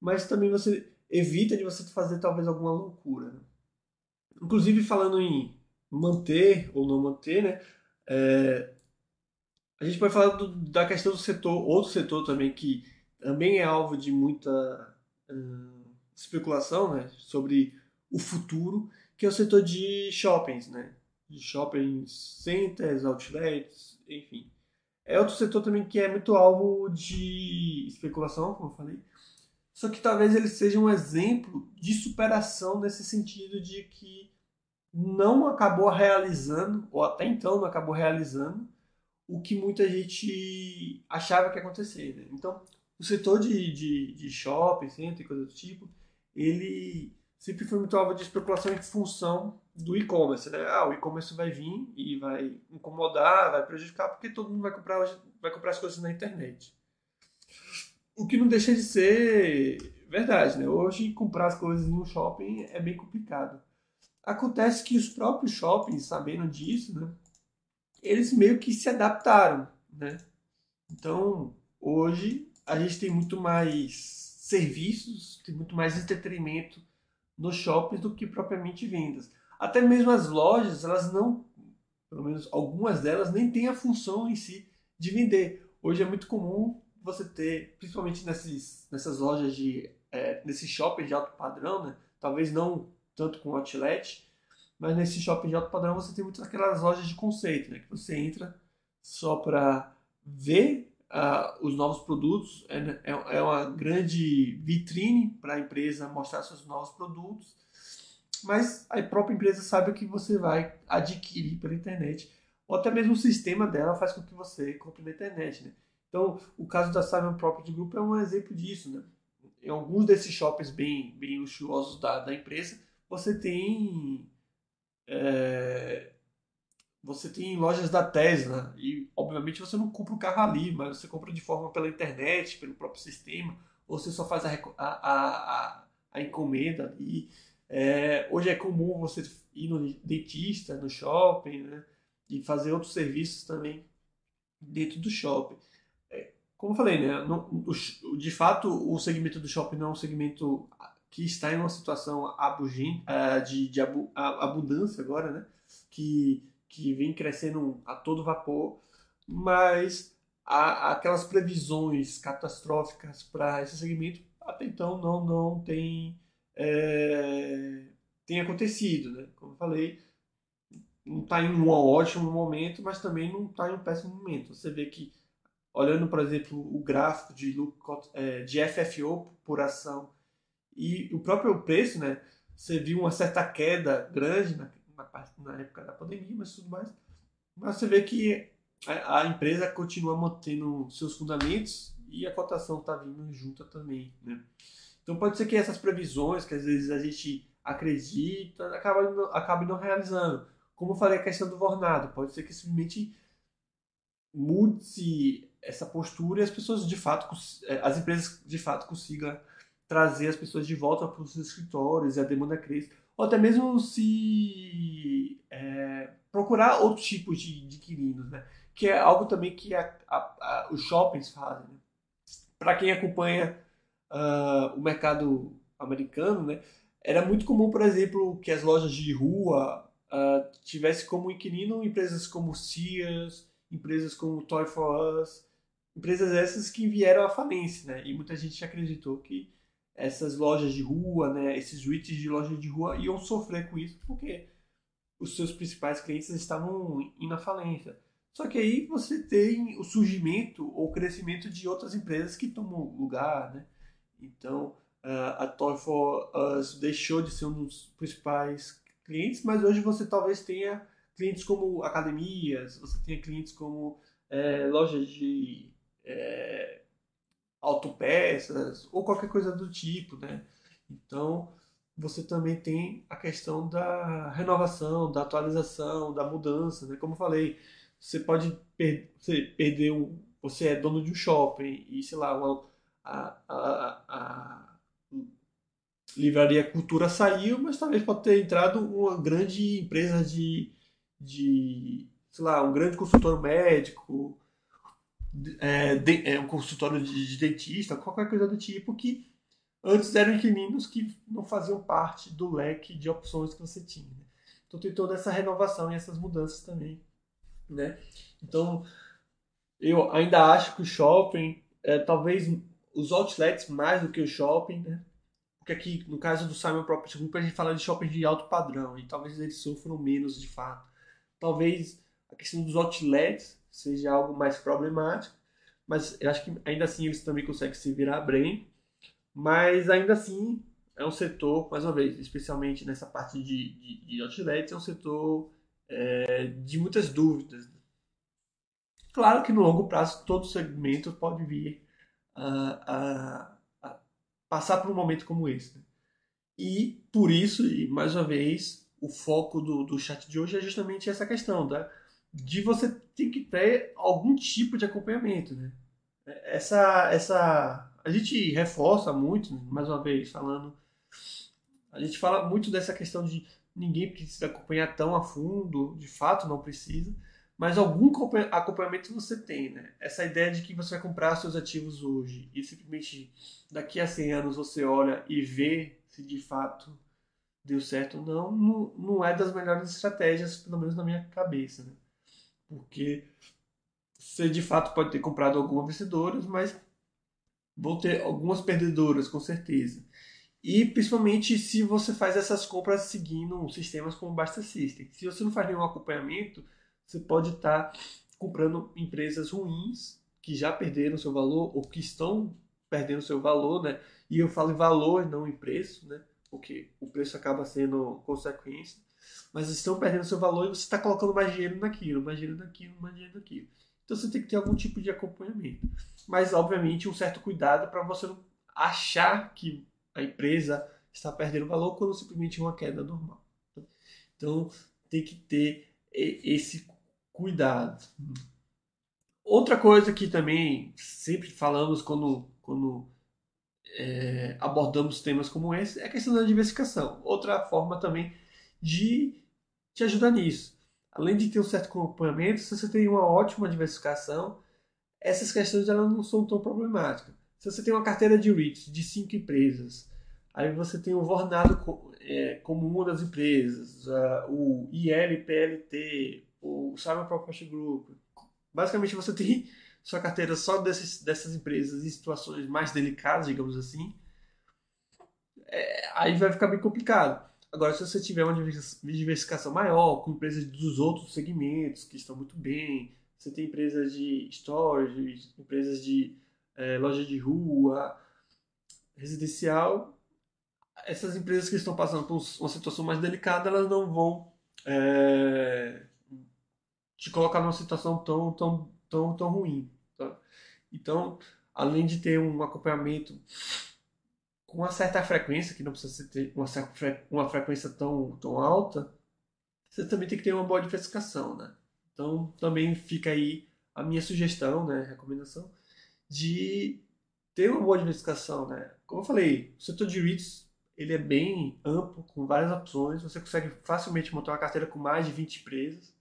mas também você evita de você fazer talvez alguma loucura. Inclusive falando em manter ou não manter, né? É, a gente pode falar do, da questão do setor, outro setor também que também é alvo de muita hum, especulação né, sobre o futuro, que é o setor de shoppings, né? De shopping centers, outlets, enfim. é outro setor também que é muito alvo de especulação, como eu falei. Só que talvez ele seja um exemplo de superação nesse sentido de que não acabou realizando, ou até então não acabou realizando, o que muita gente achava que ia acontecer. Né? Então, o setor de, de, de shopping, centro e coisa do tipo, ele sempre foi muito alvo de especulação em função do e-commerce. Né? Ah, o e-commerce vai vir e vai incomodar, vai prejudicar, porque todo mundo vai comprar, vai comprar as coisas na internet. O que não deixa de ser verdade. Né? Hoje, comprar as coisas um shopping é bem complicado. Acontece que os próprios shoppings, sabendo disso, né, eles meio que se adaptaram. Né? Então, hoje, a gente tem muito mais serviços, tem muito mais entretenimento nos shoppings do que propriamente vendas. Até mesmo as lojas, elas não, pelo menos algumas delas, nem têm a função em si de vender. Hoje é muito comum você ter, principalmente nesses, nessas lojas de, é, nesses shoppings de alto padrão, né? talvez não tanto com outlet, mas nesse shopping de alto padrão você tem muitas aquelas lojas de conceito, né? que você entra só para ver uh, os novos produtos, é, é, é uma grande vitrine para a empresa mostrar seus novos produtos, mas a própria empresa sabe o que você vai adquirir pela internet, ou até mesmo o sistema dela faz com que você compre na internet. Né? Então, o caso da Simon Property Group é um exemplo disso. Né? Em alguns desses shoppings bem, bem luxuosos da, da empresa, você tem é, você tem lojas da Tesla e obviamente você não compra o carro ali, mas você compra de forma pela internet, pelo próprio sistema, ou você só faz a, a, a, a encomenda ali. É, hoje é comum você ir no dentista, no shopping, né? E fazer outros serviços também dentro do shopping. Como eu falei, né? O, de fato, o segmento do shopping não é um segmento que está em uma situação abugente, uh, de, de abu, abundância agora, né? Que que vem crescendo a todo vapor, mas há aquelas previsões catastróficas para esse segmento até então não não tem é, tem acontecido, né? Como eu falei, não está em um ótimo momento, mas também não está em um péssimo momento. Você vê que olhando, por exemplo, o gráfico de, é, de FFO por ação e o próprio preço, né? Você viu uma certa queda grande na, na, na época da pandemia, mas tudo mais. Mas você vê que a, a empresa continua mantendo seus fundamentos e a cotação está vindo junto também, né? Então pode ser que essas previsões que às vezes a gente acredita acabe acabe não realizando. Como eu falei a questão do Vornado, pode ser que simplesmente mude essa postura e as pessoas de fato, é, as empresas de fato consigam trazer as pessoas de volta para os escritórios e a demanda cresça ou até mesmo se é, procurar outros tipos de, de inquilinos, né? que é algo também que a, a, a, os shoppings fazem. Né? Para quem acompanha uh, o mercado americano, né? era muito comum, por exemplo, que as lojas de rua uh, tivessem como inquilino empresas como Sears, empresas como Toy For Us, empresas essas que vieram à falência, né? E muita gente acreditou que essas lojas de rua, né, esses REITs de lojas de rua iam sofrer com isso porque os seus principais clientes estavam indo à falência. Só que aí você tem o surgimento ou crescimento de outras empresas que tomam lugar, né? Então, a Toy for Us deixou de ser um dos principais clientes, mas hoje você talvez tenha clientes como academias, você tenha clientes como é, lojas de é, autopeças ou qualquer coisa do tipo, né? Então, você também tem a questão da renovação, da atualização, da mudança, né? Como eu falei, você pode per você perder um, você é dono de um shopping e sei lá, uma, a, a, a livraria Cultura saiu, mas talvez pode ter entrado uma grande empresa de, de sei lá, um grande consultor médico, é, de, é, um consultório de, de, dentista, qualquer coisa do tipo, que antes eram inquilinos que não faziam parte do leque de opções que você tinha. Né? Então tem toda essa renovação e essas mudanças também. Né? Então eu ainda acho que o shopping, é, talvez os outlets mais do que o shopping, né? porque aqui no caso do Simon Property Group a gente fala de shopping de alto padrão e talvez eles sofram menos de fato. Talvez a questão dos outlets seja algo mais problemático, mas eu acho que ainda assim eles também conseguem se virar bem, mas ainda assim é um setor, mais uma vez, especialmente nessa parte de, de, de outlets, é um setor é, de muitas dúvidas. Claro que no longo prazo todo segmento pode vir a, a, a passar por um momento como esse. Né? E por isso, e mais uma vez, o foco do, do chat de hoje é justamente essa questão da, de você ter que ter algum tipo de acompanhamento. Né? Essa, essa, a gente reforça muito, mais uma vez, falando. A gente fala muito dessa questão de ninguém precisa acompanhar tão a fundo, de fato não precisa, mas algum acompanhamento você tem, né? Essa ideia de que você vai comprar seus ativos hoje e simplesmente daqui a 100 anos você olha e vê se de fato deu certo ou não, não, não é das melhores estratégias, pelo menos na minha cabeça, né? Porque você de fato pode ter comprado algumas vencedoras, mas vão ter algumas perdedoras, com certeza. E principalmente se você faz essas compras seguindo sistemas como o Basta System. Se você não faz nenhum acompanhamento, você pode estar tá comprando empresas ruins que já perderam seu valor ou que estão perdendo seu valor, né? E eu falo em valor não em preço, né? Porque o preço acaba sendo consequência. Mas estão perdendo seu valor e você está colocando mais dinheiro naquilo, mais dinheiro naquilo, mais dinheiro naquilo. Então você tem que ter algum tipo de acompanhamento. Mas, obviamente, um certo cuidado para você não achar que a empresa está perdendo valor quando simplesmente é uma queda normal. Então, tem que ter esse cuidado. Outra coisa que também sempre falamos quando, quando é, abordamos temas como esse é a questão da diversificação. Outra forma também de te ajudar nisso. Além de ter um certo acompanhamento, se você tem uma ótima diversificação, essas questões elas não são tão problemáticas. Se você tem uma carteira de REITs de cinco empresas, aí você tem o Vornado é, como uma das empresas, o ILPLT, o Cyber Property Group. Basicamente você tem sua carteira só desses, dessas empresas em situações mais delicadas, digamos assim. É, aí vai ficar bem complicado. Agora, se você tiver uma diversificação maior, com empresas dos outros segmentos que estão muito bem, você tem empresas de storage, empresas de é, loja de rua, residencial, essas empresas que estão passando por uma situação mais delicada, elas não vão é, te colocar numa situação tão, tão, tão, tão ruim. Tá? Então, além de ter um acompanhamento com uma certa frequência, que não precisa ter uma, uma frequência tão, tão alta, você também tem que ter uma boa diversificação, né? Então, também fica aí a minha sugestão, né, recomendação, de ter uma boa diversificação, né? Como eu falei, o setor de REITs, ele é bem amplo, com várias opções, você consegue facilmente montar uma carteira com mais de 20 empresas.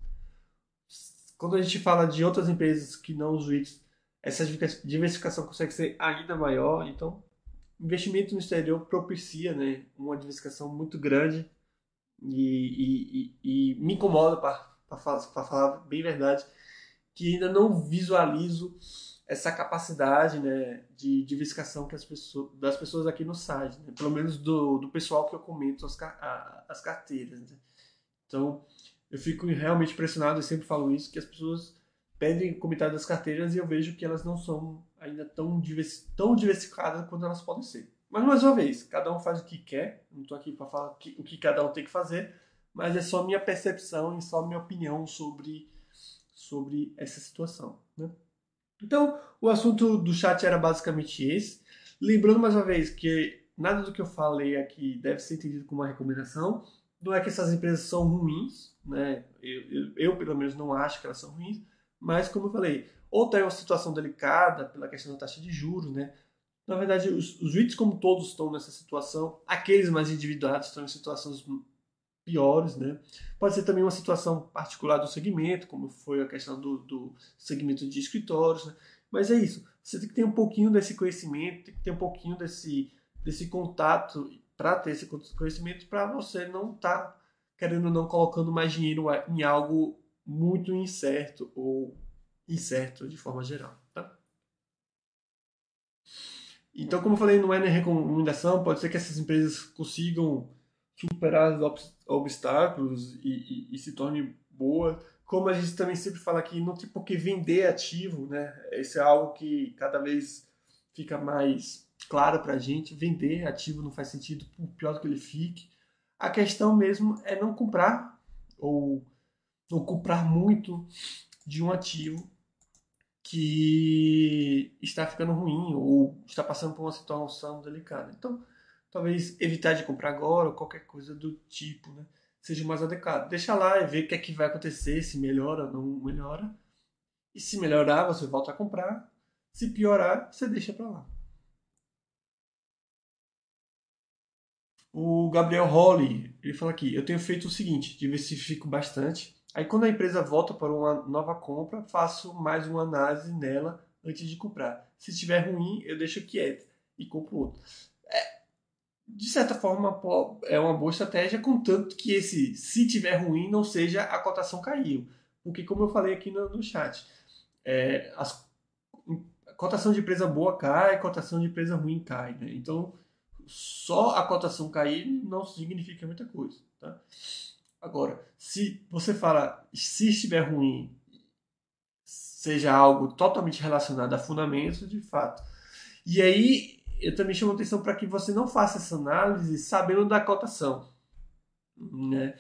Quando a gente fala de outras empresas que não os REITs, essa diversificação consegue ser ainda maior, então investimento no exterior propicia né, uma diversificação muito grande e, e, e me incomoda, para falar, bem verdade, que ainda não visualizo essa capacidade né, de diversificação que as pessoas, das pessoas aqui no site, né? pelo menos do, do pessoal que eu comento as, as carteiras. Né? Então, eu fico realmente impressionado, e sempre falo isso, que as pessoas pedem comentário das carteiras e eu vejo que elas não são ainda tão, divers, tão diversificadas quanto elas podem ser. Mas, mais uma vez, cada um faz o que quer, não estou aqui para falar o que cada um tem que fazer, mas é só minha percepção e só minha opinião sobre, sobre essa situação. Né? Então, o assunto do chat era basicamente esse. Lembrando mais uma vez que nada do que eu falei aqui deve ser entendido como uma recomendação. Não é que essas empresas são ruins, né? Eu, eu, eu, pelo menos não acho que elas são ruins, mas como eu falei, ou tem uma situação delicada pela questão da taxa de juros, né? Na verdade, os, os REITs, como todos estão nessa situação, aqueles mais individuados estão em situações piores, né? Pode ser também uma situação particular do segmento, como foi a questão do, do segmento de escritórios, né? Mas é isso, você tem que ter um pouquinho desse conhecimento, tem que ter um pouquinho desse, desse contato para ter esse conhecimento para você não estar, tá, querendo não, colocando mais dinheiro em algo muito incerto ou incerto de forma geral. Tá? Então, como eu falei, não é nem recomendação, pode ser que essas empresas consigam superar os obstáculos e, e, e se tornem boas, como a gente também sempre fala aqui, não tem por que vender ativo, né? Esse é algo que cada vez fica mais claro para a gente. Vender ativo não faz sentido, por pior que ele fique. A questão mesmo é não comprar ou não comprar muito de um ativo que está ficando ruim ou está passando por uma situação delicada. Então, talvez evitar de comprar agora ou qualquer coisa do tipo, né? Seja mais adequado. Deixa lá e ver o que é que vai acontecer, se melhora ou não melhora. E se melhorar, você volta a comprar. Se piorar, você deixa para lá. O Gabriel Holly, ele fala aqui, eu tenho feito o seguinte, diversifico bastante. Aí quando a empresa volta para uma nova compra, faço mais uma análise nela antes de comprar. Se estiver ruim, eu deixo quieto e compro outro. É, de certa forma, é uma boa estratégia, contanto que esse, se tiver ruim, não seja a cotação caiu. Porque, como eu falei aqui no, no chat, é, as, a cotação de empresa boa cai, a cotação de empresa ruim cai. Né? Então, só a cotação cair não significa muita coisa. Tá? Agora, se você fala, se estiver ruim, seja algo totalmente relacionado a fundamentos, de fato. E aí, eu também chamo atenção para que você não faça essa análise sabendo da cotação. Né?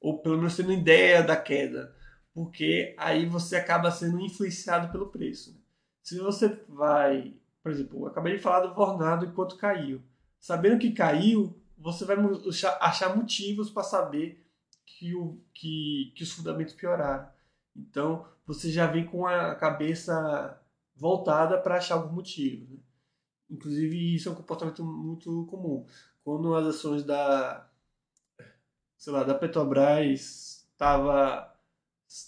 Ou pelo menos tendo ideia da queda. Porque aí você acaba sendo influenciado pelo preço. Né? Se você vai, por exemplo, eu acabei de falar do Vornado enquanto caiu sabendo que caiu, você vai achar motivos para saber que, o, que, que os fundamentos pioraram. Então, você já vem com a cabeça voltada para achar algum motivo. Né? Inclusive, isso é um comportamento muito comum. Quando as ações da, sei lá, da Petrobras estava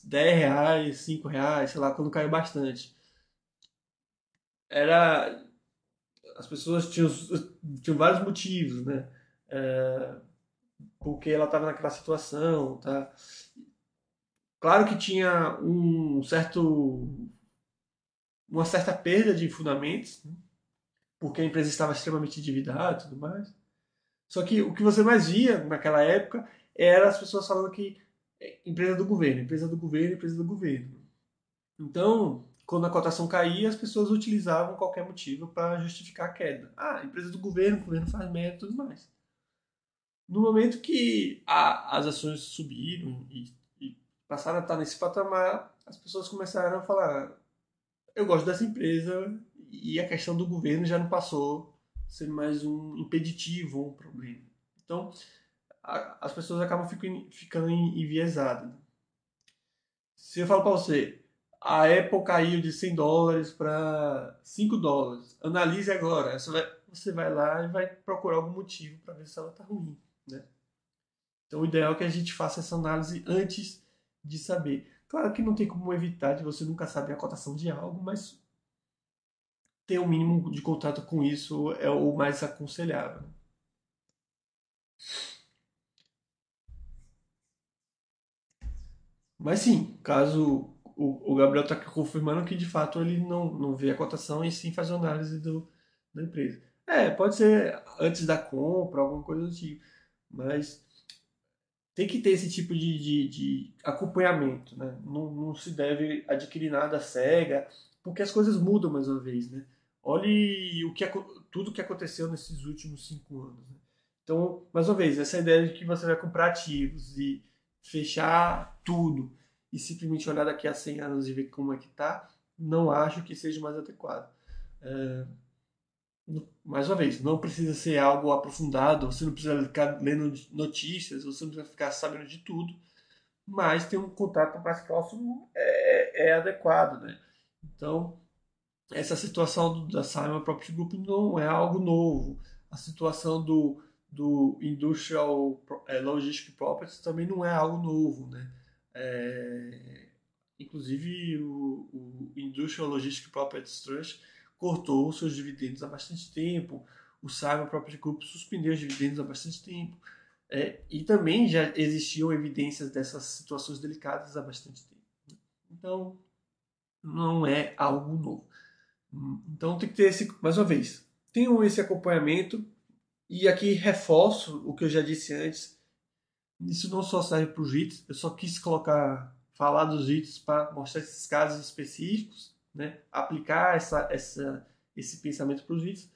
10 reais, 5 reais, sei lá, quando caiu bastante. Era as pessoas tinham, tinham vários motivos, né? É, porque ela estava naquela situação, tá? Claro que tinha um certo uma certa perda de fundamentos, né? porque a empresa estava extremamente endividada e tudo mais. Só que o que você mais via naquela época era as pessoas falando que é, empresa do governo, empresa do governo, empresa do governo. Então, quando a cotação caía, as pessoas utilizavam qualquer motivo para justificar a queda. Ah, empresa do governo, o governo faz merda e tudo mais. No momento que a, as ações subiram e, e, passaram a estar nesse patamar, as pessoas começaram a falar: eu gosto dessa empresa e a questão do governo já não passou a ser mais um impeditivo, um problema. Então, a, as pessoas acabam ficando, ficando enviesadas. Se eu falo para você, a Apple caiu de 100 dólares para 5 dólares. Analise agora. Você vai, você vai lá e vai procurar algum motivo para ver se ela está ruim. Né? Então, o ideal é que a gente faça essa análise antes de saber. Claro que não tem como evitar de você nunca saber a cotação de algo, mas ter o um mínimo de contato com isso é o mais aconselhável. Mas sim, caso o, Gabriel está confirmando que de fato ele não, não vê a cotação e sim faz a análise do, da empresa. É, pode ser antes da compra, alguma coisa do tipo, mas tem que ter esse tipo de, de, de acompanhamento, né? Não, não, se deve adquirir nada cega, porque as coisas mudam mais uma vez, né? Olhe o que, tudo que aconteceu nesses últimos cinco anos. Né? Então, mais uma vez, essa ideia de que você vai comprar ativos e fechar tudo e simplesmente olhar daqui a 100 anos e ver como é que está, não acho que seja mais adequado. É, mais uma vez, não precisa ser algo aprofundado, você não precisa ficar lendo notícias, você não precisa ficar sabendo de tudo, mas ter um contato mais próximo é, é adequado, né? Então, essa situação do, da Simon Property Group não é algo novo. A situação do, do Industrial é, Logistic Properties também não é algo novo, né? É, inclusive, o, o Industrial Logistic Properties Trust cortou os seus dividendos há bastante tempo. O Cyber Property Group suspendeu os dividendos há bastante tempo. É, e também já existiam evidências dessas situações delicadas há bastante tempo. Então, não é algo novo. Então, tem que ter esse, mais uma vez, tenham esse acompanhamento. E aqui reforço o que eu já disse antes isso não só serve para o JIT, eu só quis colocar falar dos REITs para mostrar esses casos específicos, né? aplicar essa, essa, esse pensamento para os REITs,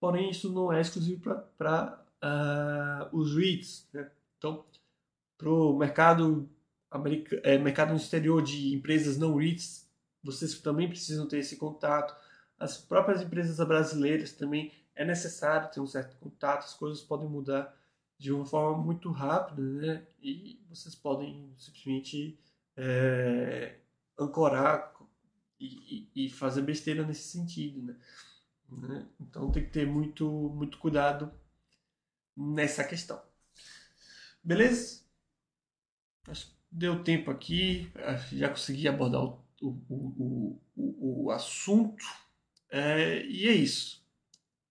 porém isso não é exclusivo para uh, ah, os REITs. Né? Então, para o mercado, é, mercado no exterior de empresas não REITs, vocês também precisam ter esse contato. As próprias empresas brasileiras também é necessário ter um certo contato, as coisas podem mudar de uma forma muito rápida, né? E vocês podem simplesmente é, ancorar e, e, fazer besteira nesse sentido, né? né? Então tem que ter muito, muito cuidado nessa questão. Beleza? Acho que deu tempo aqui, já consegui abordar o, o, o, o assunto. É, e é isso.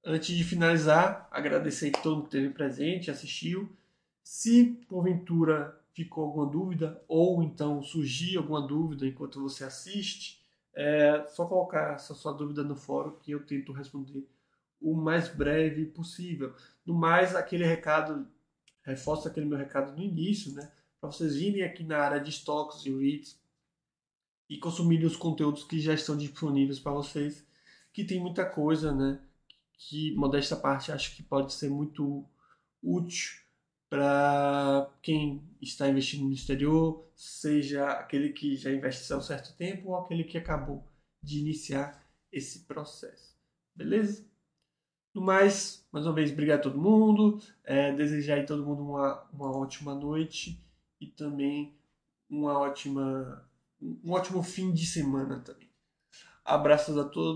Antes de finalizar, agradecer a todo mundo que esteve presente, assistiu. Se porventura ficou alguma dúvida ou então surgir alguma dúvida enquanto você assiste, é só colocar essa sua dúvida no fórum que eu tento responder o mais breve possível. No mais, aquele recado, reforço aquele meu recado no início, né? Para vocês virem aqui na área de estoques e REITs e consumirem os conteúdos que já estão disponíveis para vocês, que tem muita coisa, né? que, modesta parte, acho que pode ser muito útil para quem está investindo no exterior, seja aquele que já investe há um certo tempo ou aquele que acabou de iniciar esse processo. Beleza? No mais, mais uma vez, obrigado a todo mundo. É, desejar a todo mundo uma, uma ótima noite e também uma ótima, um ótimo fim de semana também. Abraços a todos.